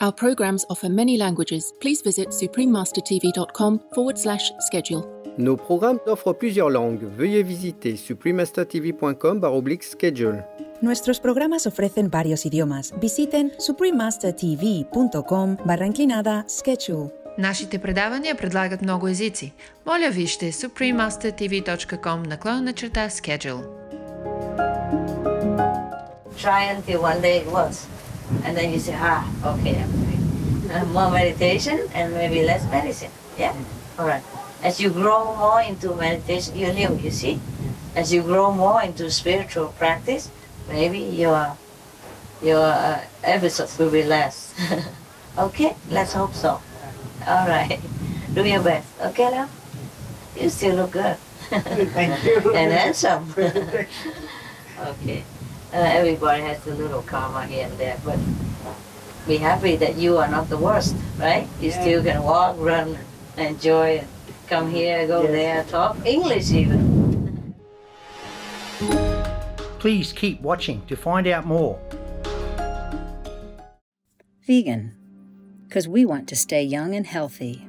Our programs offer many languages. Please visit suprememastertv.com forward slash schedule. Nos programmes offrent plusieurs langues. Veuillez visiter suprememastertv.com schedule. Nuestros programas ofrecen varios idiomas. Visiten suprememastertv.com barra inclinada schedule. Нашите предавания предлагат много езици. Моля вижте suprememastertv.com наклонна черта schedule. try until one day it works. And then you say, ah, okay, I'm doing uh, more meditation and maybe less medicine. Yeah? All right. As you grow more into meditation, you new, you see? As you grow more into spiritual practice, maybe your your uh, episodes will be less. okay? Let's hope so. All right. Do your best. Okay, now? You still look good. Thank you. and handsome. okay. Uh, everybody has a little karma here and there, but be happy that you are not the worst, right? You Yeah. still can walk, run, enjoy, come here, go Yes. there, talk English even. Please keep watching to find out more. Vegan, because we want to stay young and healthy.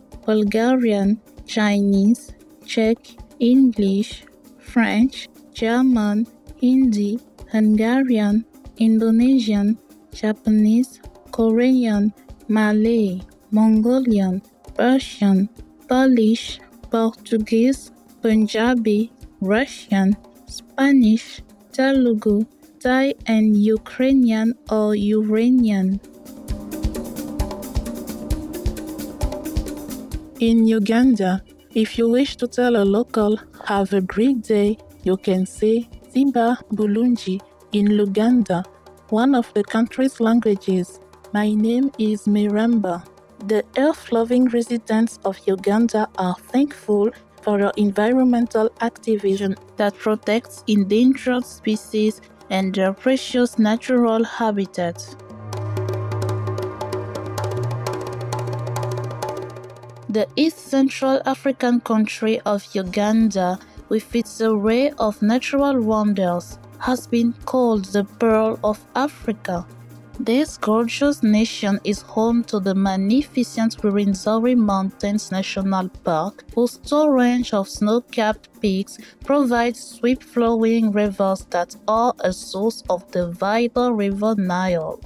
Bulgarian, Chinese, Czech, English, French, German, Hindi, Hungarian, Indonesian, Japanese, Korean, Malay, Mongolian, Persian, Polish, Portuguese, Punjabi, Russian, Spanish, Telugu, Thai, and Ukrainian or Uranian. In Uganda, if you wish to tell a local, have a great day, you can say Simba Bulungi in Luganda, one of the country's languages. My name is Miramba. The earth loving residents of Uganda are thankful for your environmental activism that protects endangered species and their precious natural habitats. The East Central African country of Uganda, with its array of natural wonders, has been called the Pearl of Africa. This gorgeous nation is home to the magnificent Rwenzori Mountains National Park, whose tall range of snow-capped peaks provides swift-flowing rivers that are a source of the vital River Nile.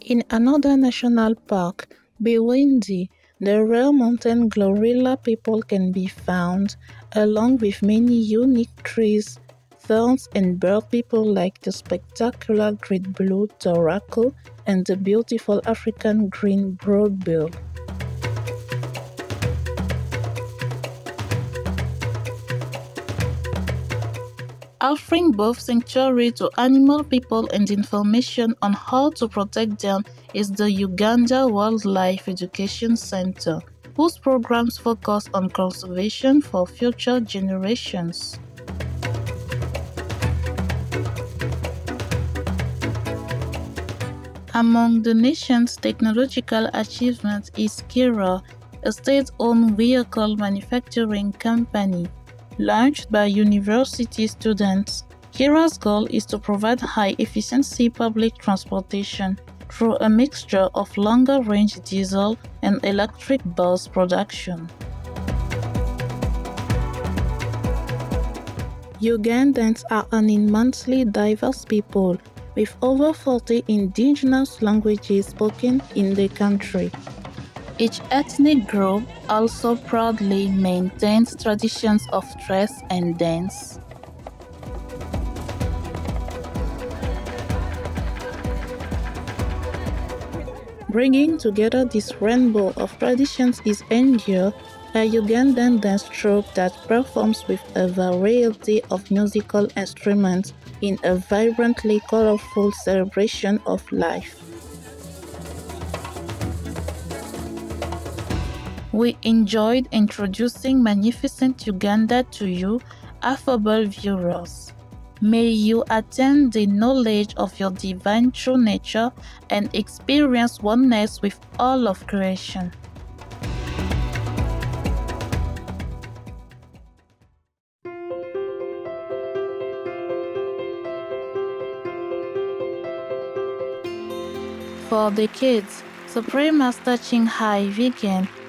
In another national park, Bwindi, the rare mountain gorilla people can be found, along with many unique trees, ferns, and bird people like the spectacular great blue turaco and the beautiful African green broadbill. Offering both sanctuary to animal people and information on how to protect them is the Uganda Wildlife Education Center, whose programs focus on conservation for future generations. Among the nation's technological achievements is Kiira, a state-owned vehicle manufacturing company. Launched by university students, Kiira's goal is to provide high efficiency public transportation through a mixture of longer range diesel and electric bus production. Ugandans are an immensely diverse people with over 40 indigenous languages spoken in the country. Each ethnic group also proudly maintains traditions of dress and dance. Bringing together this rainbow of traditions is Ndere, a Ugandan dance troupe that performs with a variety of musical instruments in a vibrantly colorful celebration of life. We enjoyed introducing Magnificent Uganda to you, affable viewers. May you attain the knowledge of your divine true nature and experience oneness with all of creation. For the kids, Supreme Master Ching Hai Vegan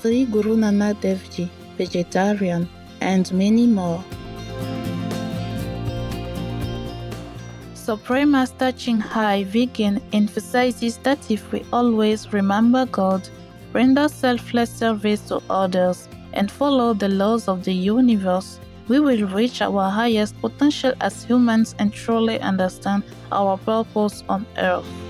Sri Guru Nanak Dev Ji, vegetarian, and many more. Supreme Master Ching Hai Vegan emphasizes that if we always remember God, render selfless service to others, and follow the laws of the universe, we will reach our highest potential as humans and truly understand our purpose on earth.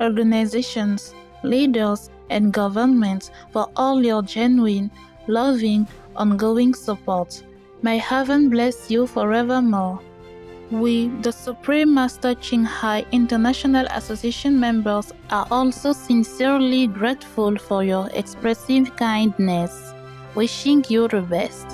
organizations, leaders, and governments for all your genuine, loving, ongoing support. May heaven bless you forevermore. We, the Supreme Master Ching Hai International Association members, are also sincerely grateful for your expressive kindness. Wishing you the best.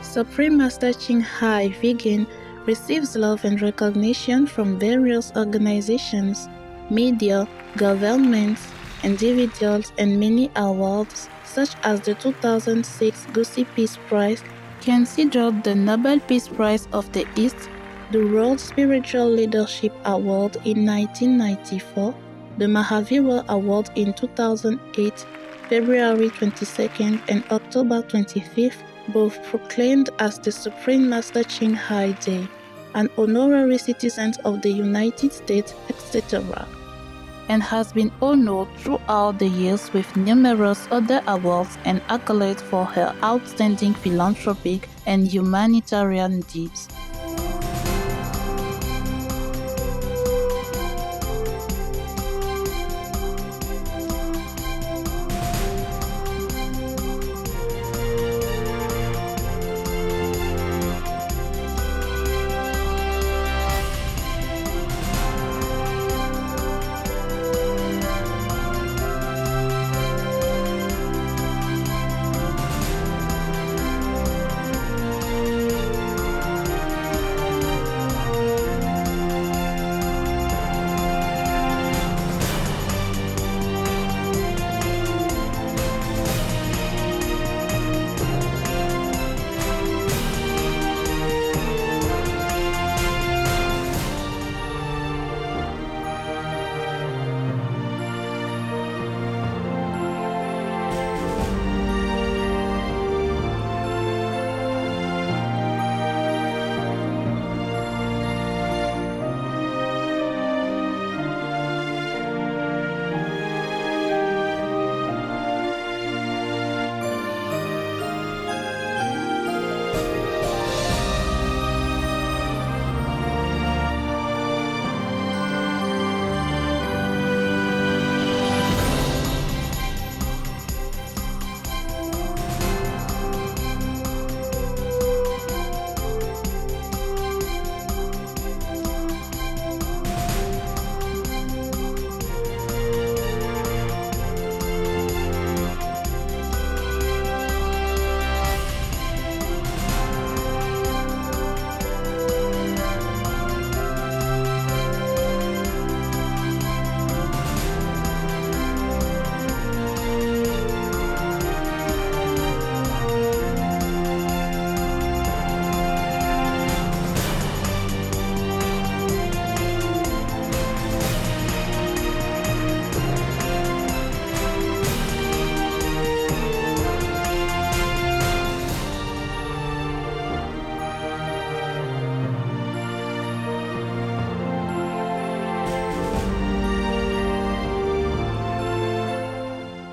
Supreme Master Ching Hai Vegan receives love and recognition from various organizations, media, governments, individuals, and many awards, such as the 2006 Gusi Peace Prize, considered the Nobel Peace Prize of the East, the World Spiritual Leadership Award in 1994, the Mahavira Award in 2008, February 22nd and October 25th, both proclaimed as the Supreme Master Ching Hai Day, an honorary citizen of the United States, etc., and has been honored throughout the years with numerous other awards and accolades for her outstanding philanthropic and humanitarian deeds.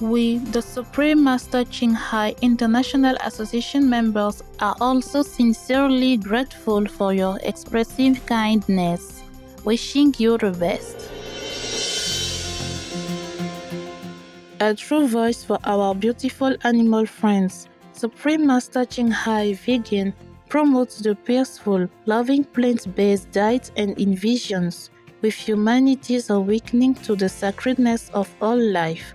We, the Supreme Master Ching Hai International Association members, are also sincerely grateful for your expressive kindness. Wishing you the best. A true voice for our beautiful animal friends, Supreme Master Ching Hai Vegan promotes the peaceful, loving plant based diet and envisions with humanity's awakening to the sacredness of all life.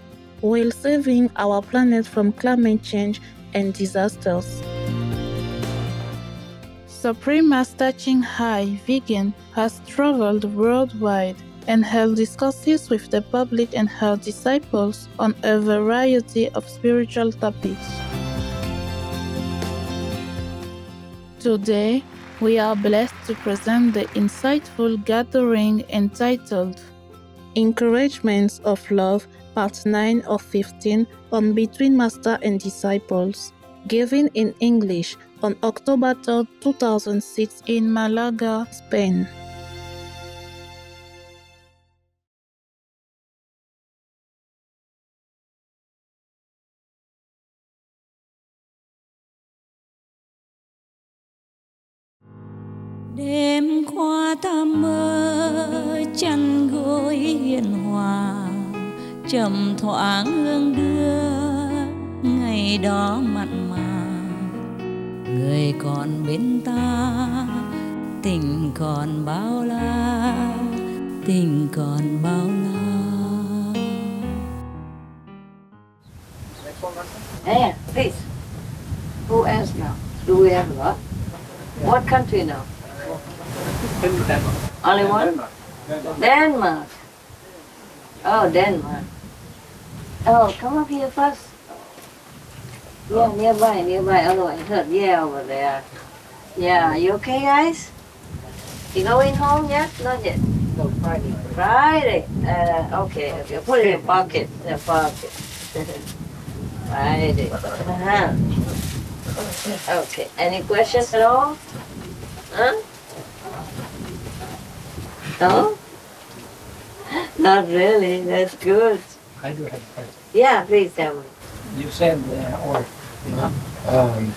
while saving our planet from climate change and disasters. Supreme Master Ching Hai Vegan has traveled worldwide and held discourses with the public and her disciples on a variety of spiritual topics. Today, we are blessed to present the insightful gathering entitled Encouragements of Love, Part 9 of 15 on Between Master and Disciples, given in English on October 3, 2006 in Malaga, Spain. Trầm thoáng hương đưa ngày đó mặn mà người còn bên ta tình còn bao la tình còn bao la Yeah, please. Who else now? Do we have a lot? What country now? Only one? Denmark. Oh, Denmark. Oh, come up here first. Yeah, nearby, nearby. Oh, I heard yeah over there. Yeah, you okay, guys? You going home yet? Not yet. No, Friday. Friday. Uh, okay, okay. Put it in your pocket. In your pocket. Friday. Uh-huh. Okay. Any questions at all? Huh? No? Not really. That's good. I do have a question. Yeah, please tell me. You said, uh, or you know, um,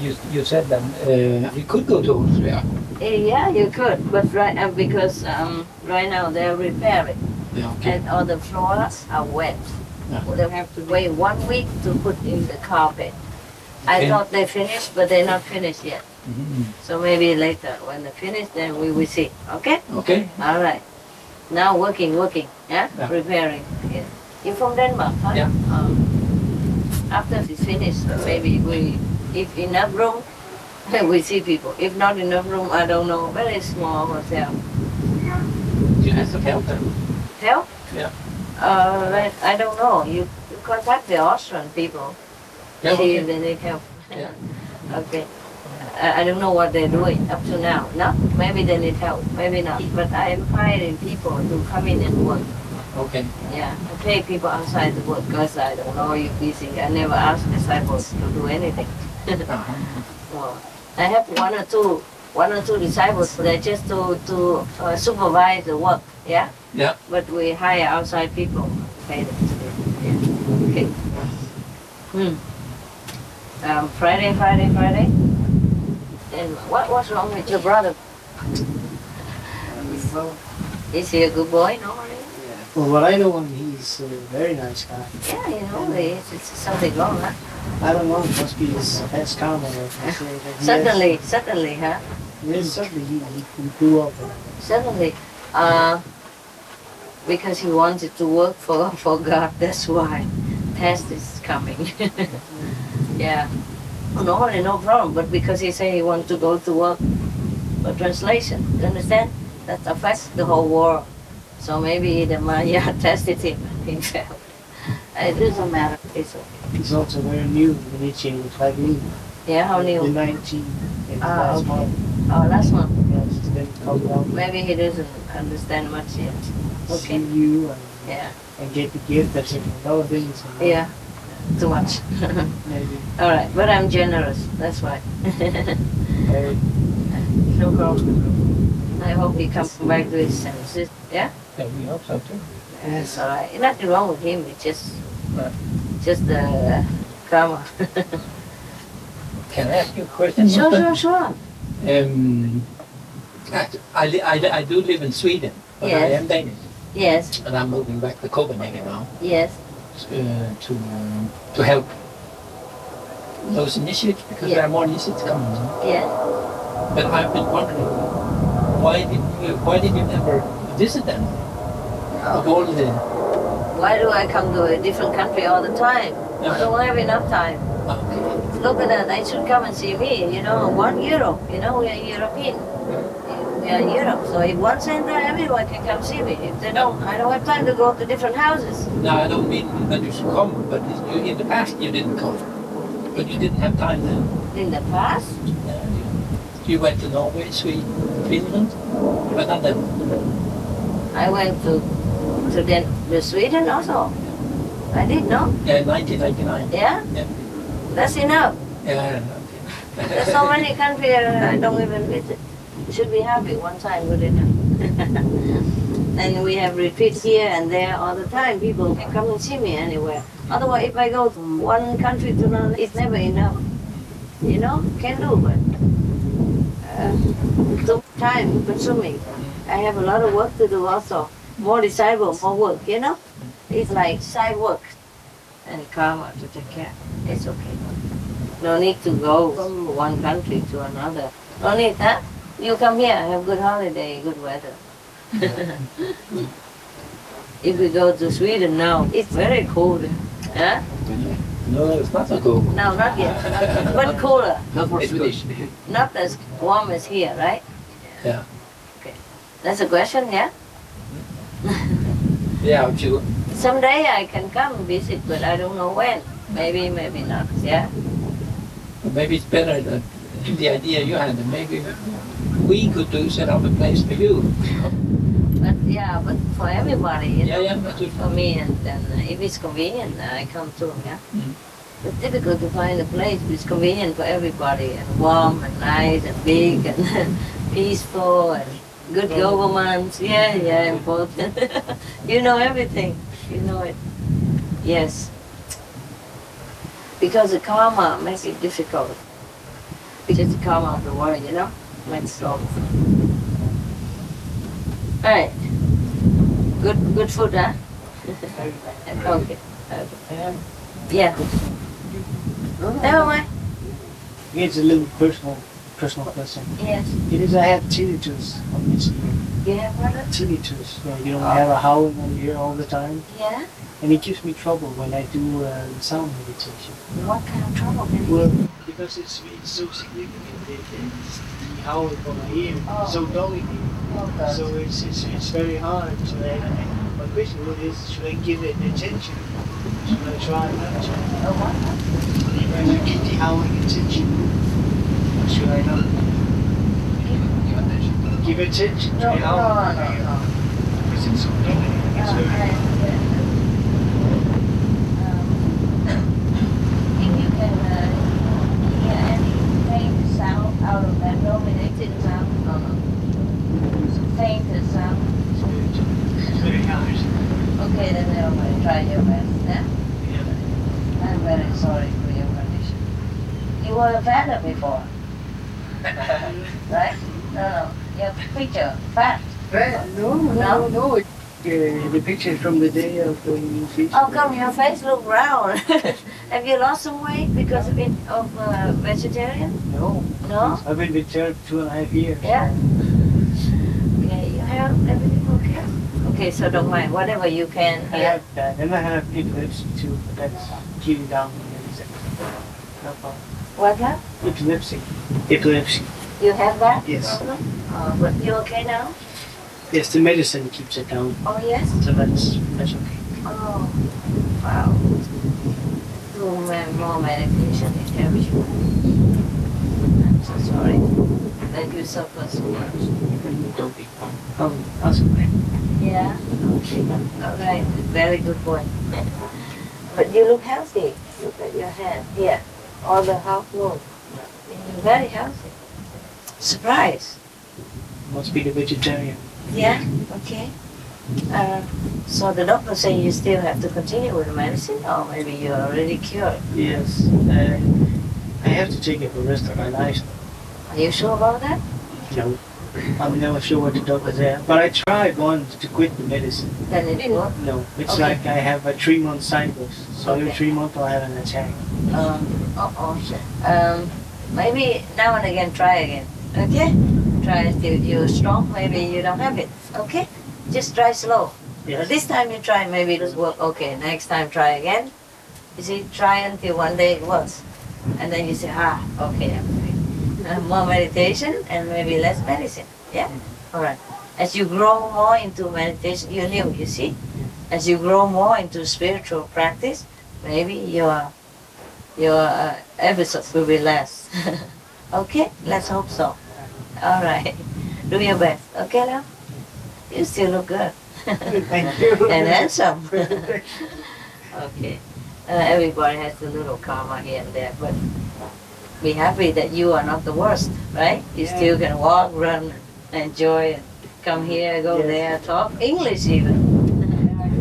you you said that uh, we could go to Austria. Eh, yeah, you could, but right uh, because um, right now they're repairing, Yeah, okay. and all the floors are wet. Yeah. They have to wait one week to put in the carpet. I Okay. thought they finished, but they're not finished yet. Mhm. So maybe later, when they finish, then we will see. Okay? Okay. All right. Now working, working. Yeah. Yeah. Preparing. Yeah. You from Denmark, huh? Yeah. Um, after it's finished, maybe we, if enough room, we see people. If not enough room, I don't know. Very small hotel. Do You need some help there. Help? Yeah. Uh, I don't know. You, you contact the Austrian people. Yeah, See okay. if they need help. Yeah. Okay. I, I don't know what they're doing up to now. No? Maybe they need help. Maybe not. But I'm hiring people to come in and work. Okay. Yeah. I pay people outside the work because I don't know you're busy. I never ask disciples to do anything. Uh-huh. well, I have one or two one or two disciples. They're just to to uh, supervise the work. Yeah. Yeah. But we hire outside people. Pay them to do. Yeah. Okay. Hmm. Um, Friday, Friday, Friday. And what was wrong with your brother? Is he a good boy normally? Well, what I know him, he's a very nice guy. Yeah, you know, it's, it's something wrong, huh? I don't know, it must be his past karma. or something like that. He Suddenly, suddenly, huh? Yes, certainly he, he he grew up. Suddenly, uh, because he wanted to work for for God. That's why test is coming. yeah, normally no problem, but because he say he want to go to work for translation, you understand? That affects the whole world. So maybe the Maya tested him and he failed. It doesn't matter. It's okay. He's also very new initiated like me. Yeah, how new? The 19 in the Ah, last okay. month. Oh, last one. Yes, then come down Maybe he doesn't understand much yet. see you and, Yeah. and get the gift. That's another thing. So Yeah, too much. Maybe. All right, but I'm generous. That's why. hey. Problem. I hope he comes back to his senses. Yeah. Yeah, we hope so too. That's all right. Nothing wrong with him. It's just, just the karma. Can I ask you a question? sure, sure, sure. Um, I, I, I, I do live in Sweden, but I am Danish, Yes, and I'm moving back to Copenhagen now yes, uh, to um, to help those initiates because Yeah. there are more initiates coming. yes. But I've been wondering why did you why did you never visit them? Of all the Why do I come to a different country all the time? I don't have enough time. Look at that. They should come and see me. You know, one Europe. You know, we are European. We are in Europe. So if one center, everyone can come see me. If they don't, I don't have time to go to different houses. No, I don't mean that you should come, but you, in the past you didn't come. But you didn't have time then. In the past, Yeah, you, you went to Norway, Sweden, Finland, but not them. I went to to the, the Sweden also. I did no. Yeah, 1999. Yeah, Yeah, that's enough. yeah. There's so many countries uh, I don't even visit. Should be happy one time good enough. and we have retreats here and there all the time. People can come and see me anywhere. Otherwise, if I go from one country to another, it's never enough. You know, can do, but uh, too time consuming. I have a lot of work to do also. More disciple, more work. You know, it's like side work and karma to take care. It's okay. No need to go from one country to another. No need, huh? You come here, have good holiday, good weather. if we go to Sweden now, it's very cold. Huh? No, it's not so cold. No, not yet. but cooler. Not for Swedish. Not as warm as here, right? Yeah. Okay. That's a question, yeah? Yeah, if you, Someday I can come visit, but I don't know when. Maybe, maybe not, yeah? maybe it's better that the idea you had, maybe we could do set up a place for you. But yeah, but for everybody, you Yeah, know, yeah, that's for me, and then uh, if it's convenient, I come too, yeah. Mm. It's difficult to find a place which is convenient for everybody, and warm, and nice, and big, and peaceful, and good government. Yeah, yeah, important. you know everything. You know it. Yes. Because the karma makes it difficult. Because the karma of the world, you know, all. Alright. Good good food, huh? okay. okay. Yeah. Never mind. It's a little personal, personal question. Yes. It is I have tinnitus on this ear. You have what? Tinnitus. Yeah, you I have a howling on the ear all the time. Yeah? And it gives me trouble when I do uh, sound meditation. What kind of trouble Well, because it's, it's so significant. It, it's howling on my ear, Oh. so dulling me. Okay. So it's, it's, it's very hard to. Uh, my question is, should I give it attention? Should I try not to? Oh, what? Should I give the howling attention? Or should I not? Give attention to No, the no, howling. no, no. Because it's so dulling. It's Uh, very, Uh, okay, then never mind. Try your best. Eh? I'm very sorry for your condition. You were a fat before. right? No, no. Your picture, fat. Fat? No, no, no. Uh, the picture from the day of the engagement. Oh, come, your face looks round. Have you lost some weight because of, it, of uh, vegetarian? No. No? I've been vegetarian for two and a half years. Yeah. Okay, you have everything okay? Okay, so don't mind. Whatever you can I hear. have that. And I have epilepsy too, but that's keeping down. No problem. What that? Epilepsy. Epilepsy. You have that? Yes. problem? Uh, but you okay now? Yes, the medicine keeps it down. Oh, yes? So that's that's okay. Oh, wow. Ma- more helps you. I'm so sorry that you suffer so much. Don't be. That's okay. Yeah? Okay. All right. Very good point. But you look healthy. Look at your hand. Here. All the half moon. You're very healthy. Surprise. Must be the vegetarian. Yeah? Okay. Uh, so the doctor say you still have to continue with the medicine or maybe you're already cured. Yes. Uh, I have to take it for the rest of my life. Are you sure about that? No. I'm never sure what the doctor said. But I tried once to quit the medicine. Then it didn't work? No. It's Okay. like I have a three month cycles. So every Okay. three months I have an attack. Um, uh-oh. Um, maybe now and again try again. Okay? Try until you're strong. Maybe you don't have it. Okay? Just try slow. Yes. This time you try, maybe it'll work. Okay, next time try again. You see, try until one day it works. And then you say, ah, okay, I'm free. Uh, more meditation and maybe less medicine. Yeah? Alright. As you grow more into meditation, you new, you see? As you grow more into spiritual practice, maybe your your uh, episodes will be less. okay? Let's hope so. Alright. Do your best. Okay, love? You still look good. Thank you. and handsome. okay. Uh, everybody has a little karma here and there, but be happy that you are not the worst, right? You Yeah. still can walk, run, enjoy, and come here, go Yes. there, talk English even.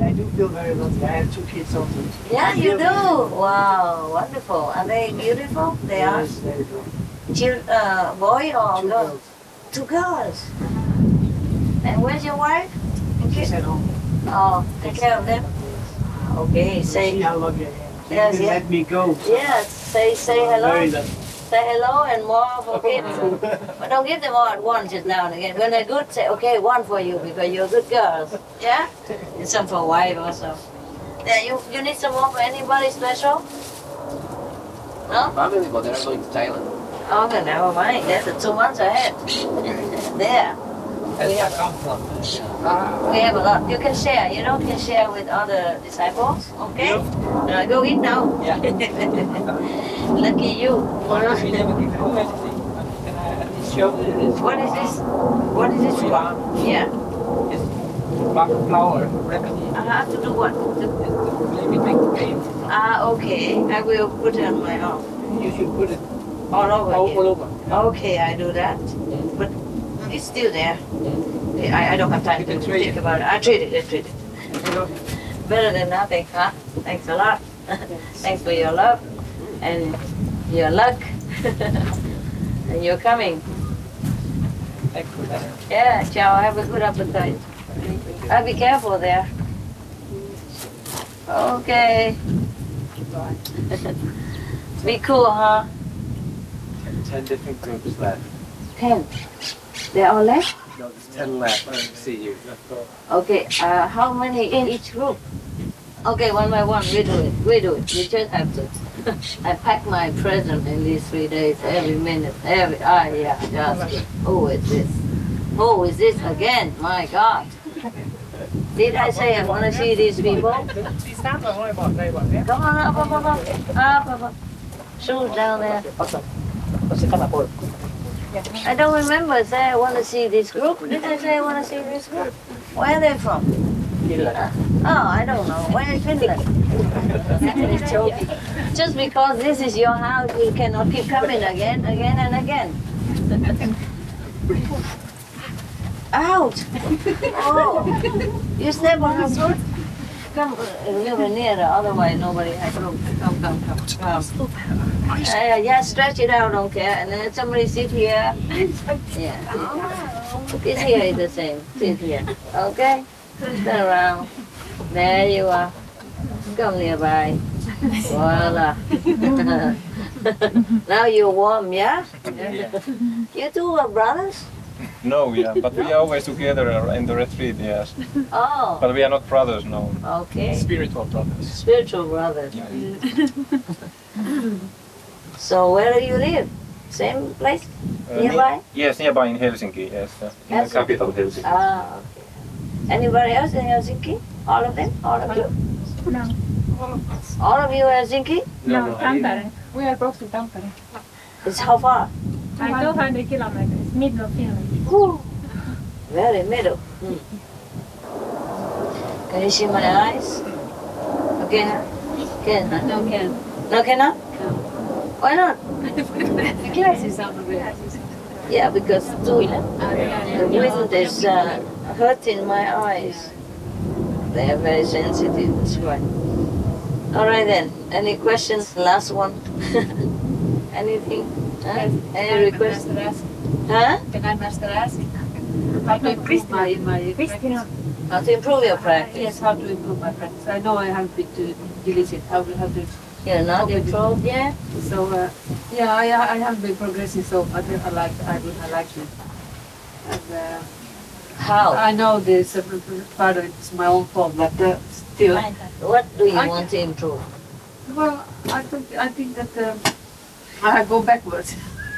I, I do feel very lucky. I have two kids also. Yeah, you do. Wow, wonderful. Are they beautiful? They are. Yes, very good. Chil- uh, boy or Two girl? girls. Two girls. And where's your wife? She's at home. Oh, take care of them. Okay, say See how lucky I am. They Yes, let me go. yes. Say say hello. Say hello and more for kids. but don't give them all at once just now and again. When they're good, say okay, one for you because you're good girls. Yeah? And some for wife also. Yeah, you you need some more for anybody special? No? Family, but they're going to Thailand. Oh, okay, never mind. That's the two months ahead. there. Where I come from. We have a lot. You can share. You know, you can share with other disciples. Okay. Uh, go eat now. Yeah. Lucky you. We never home anything. And I at least show that it is. What is this? What is this? Flour. Yeah. It's black flour remedy. I have to do what? To- Maybe make the paint. Ah, okay. I will put it on my arm. You should put it All over all, all over. Okay, I do that. It's still there. I, I don't have time to think about it. I treat it. I treat it. Better than nothing, huh? Thanks a lot. Thanks for your love and your luck. and you're coming. Thanks for that. Yeah, ciao. Have a good appetite. I'll be careful there. Okay. be cool, huh? Ten different groups left. Ten. They're all left? No, there's ten left. I don't see you. Okay, uh, how many in each group? Okay, one by one, we do it. We do it. We just have to. I pack my present in these three days, every minute, every. Ah, yeah, just. Who is this? Who is this again? My God. Did I say I want to see these people? Come on up, up, up, up, up, up, up. Shoes down there. I don't remember say I want to see this group. Did I say I want to see this group? Where are they from? Uh, oh, I don't know. Where in Finland? Just because this is your house, you cannot keep coming again, again and again. Out! Oh, you step on the foot? Come a little bit nearer, otherwise nobody has room. Come, come, come. come. Uh, yeah, stretch it out, don't care. And then somebody sit here. Yeah. Sit here is the same. Sit here. Okay? Turn around. There you are. Come nearby. Voila. now you're warm, yeah? You two are brothers? No, yeah, but we are always together in the retreat, yes. Oh, But we are not brothers, no. okay. Spiritual brothers. Spiritual brothers. so where do you live? Same place? Uh, ne- Nearby? yes, nearby in Helsinki, yes. uh, in Helsinki. the capital, Helsinki. Ah, okay. Anybody else in Helsinki? All of them? All of you? No. All of you in Helsinki? No, Tampere. We are close to Tampere. It's how far? Like 200 kilometers, middle of Finland. Very middle. Hmm. Can you see my eyes? Okay. Can. No, can. No, cannot? Why not? Glasses are. Yeah, because too, the wind is uh, hurting my eyes. They are very sensitive, that's why. All right then. Any questions? Last one. Anything? Huh? Any request? Huh? Can I master ask? How to improve my, my practice? How to improve your practice? Yes, how to improve my practice. I know I have been to diligent. How to, how to Cope with it. improved yet? So, uh, yeah, I, I have been progressing, so I, think I like, I would, I like it. And, uh, How? I know this uh, part of it is my own fault, but uh, still. What do you I- want to improve? Well, I think I think that um, I go backwards.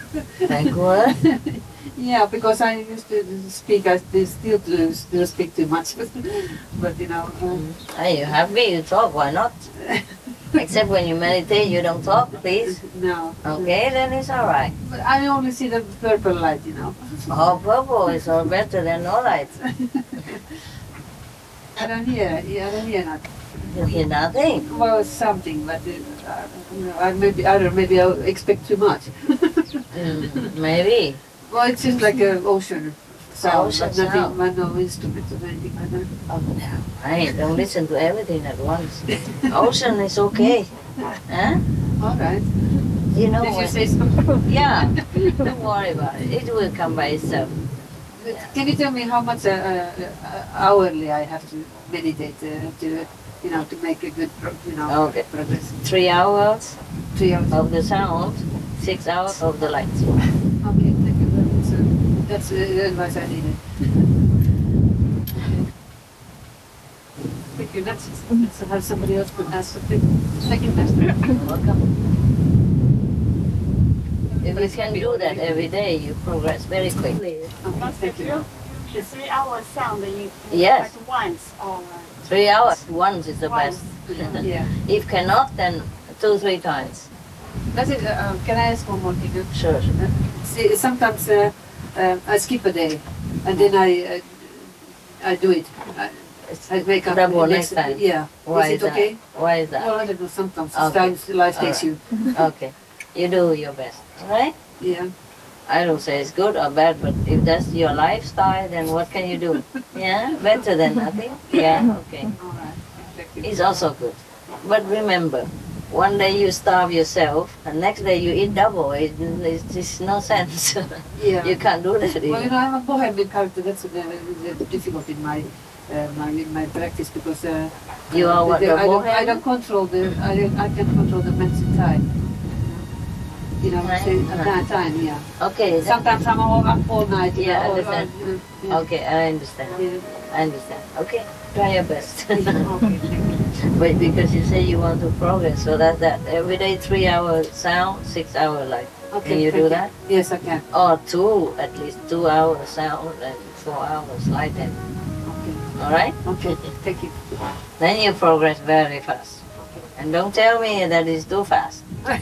Backward? yeah, because I used to speak, I still still do still speak too much, but you know. Um, Hey, you happy? You talk, why not? Except when you meditate, you don't talk, please. No. Okay, then it's all right. But I only see the purple light, you know. Oh, purple is all better than no light. I don't hear, yeah, I don't hear nothing. You hear nothing? Well, something, but uh, I, you know, I maybe I don't maybe I expect too much. Mm, maybe. Well, it's just like an ocean sound, Ocean but nothing, sound. but no instruments or anything like that. Oh, no. Hey, don't listen to everything at once. Ocean is okay. Huh? All right. You know If you say so. Yeah. Don't worry about it. It will come by itself. Can you tell me how much uh, uh, hourly I have to meditate uh, to, you know, to make a good, pro- you know, Okay. progress? Three hours Three hours. of the sound, six hours of the light. Okay, thank you very much. sir. That's uh, the advice I needed. Thank you. Let's, let's have somebody else could ask something. Thank you, Master. Welcome. If you can do that every day, you progress very quickly. Okay, thank you. The three hour sound that you Yes. like once or Three hours, once is the Once. best. Yeah. If cannot, then two, three times. That's it. Uh, uh, can I ask one more thing? Uh, Sure. See, sometimes uh, uh, I skip a day, and then I uh, I do it. I, I wake up Double next time. Yeah. Why is it that? okay? Why is that? Well, I don't know. Sometimes Okay. times life takes you. Okay. You do your best, right? Yeah. I don't say it's good or bad, but if that's your lifestyle, then what can you do? Yeah, better than nothing. Yeah, okay. All right. It's also good. But remember, one day you starve yourself, and next day you eat double. It, it's, it's no sense. Yeah. you can't do that. Well, you know, I'm a bohemian character. That's uh, uh, difficult in my uh, my in my practice because uh, You are what, the- a I, don't, I don't control the I, don't- I can control the mental time. You know, Right. say, at that time, yeah. Okay. Sometimes I'm all up all night. Yeah, or- understand. yeah. Okay, I understand. Yeah. I understand. Okay, try your best. Okay, but because you say you want to progress, so that's that. Every day, three hour sound, six hour light. Okay, Can you do that? Yes, I can. Or two, at least two hours sound and four hours light. And, all right? Okay, thank you. Then you progress very fast. And don't tell me that it's too fast.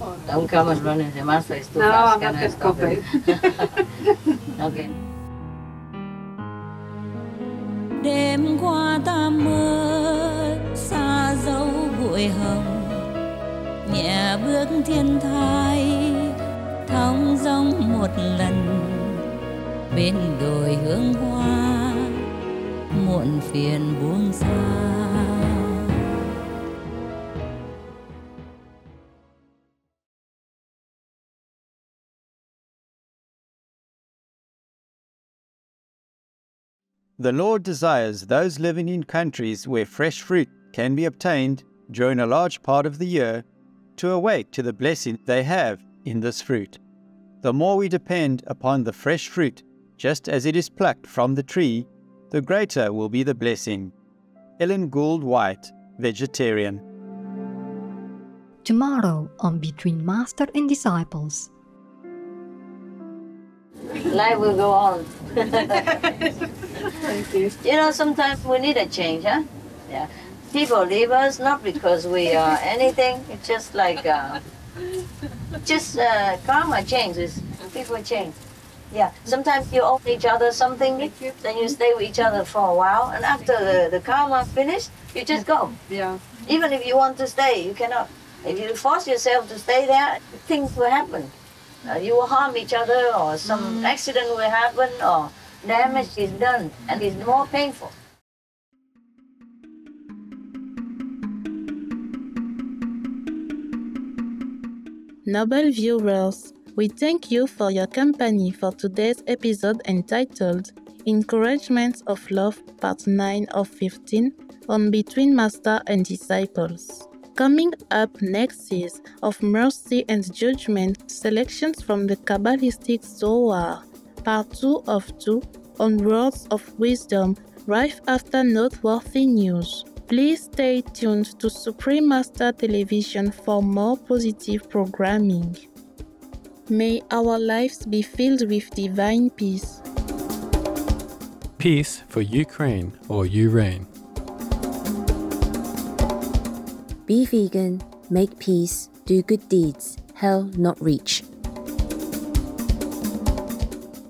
Oh, don't come and run in the master, it's too No, fast. I'm Can not I that stop it? okay. Đêm qua ta mơ xa dấu bụi hồng. Nhẹ bước thiên thai, thong dong một lần. Bên đồi hương hoa, muộn phiền buông xa The Lord desires those living in countries where fresh fruit can be obtained during a large part of the year to awake to the blessing they have in this fruit. The more we depend upon the fresh fruit, just as it is plucked from the tree, the greater will be the blessing. Ellen Gould White, vegetarian. Tomorrow on Between Master and Disciples. Life will go on. Thank you. You know, sometimes we need a change, huh? Yeah. People leave us not because we are anything. It's just like, uh, just uh, karma changes. People change. Yeah. Sometimes you owe each other something, you. then you stay with each other for a while, and after the, the karma finished, you just go. Yeah. Even if you want to stay, you cannot. If you force yourself to stay there, things will happen. Uh, you will harm each other, or some accident will happen, or damage is done, and it's more painful. Noble viewers, we thank you for your company for today's episode entitled Encouragements of Love, Part 9 of 15 on Between Master and Disciples. Coming up next is Of Mercy and Judgment selections from the Kabbalistic Zohar, Part 2 of 2 on Words of Wisdom, right after noteworthy news. Please stay tuned to Supreme Master Television for more positive programming. May our lives be filled with divine peace. Peace for Ukraine or Ukraine. Be vegan, make peace, do good deeds, hell not reach.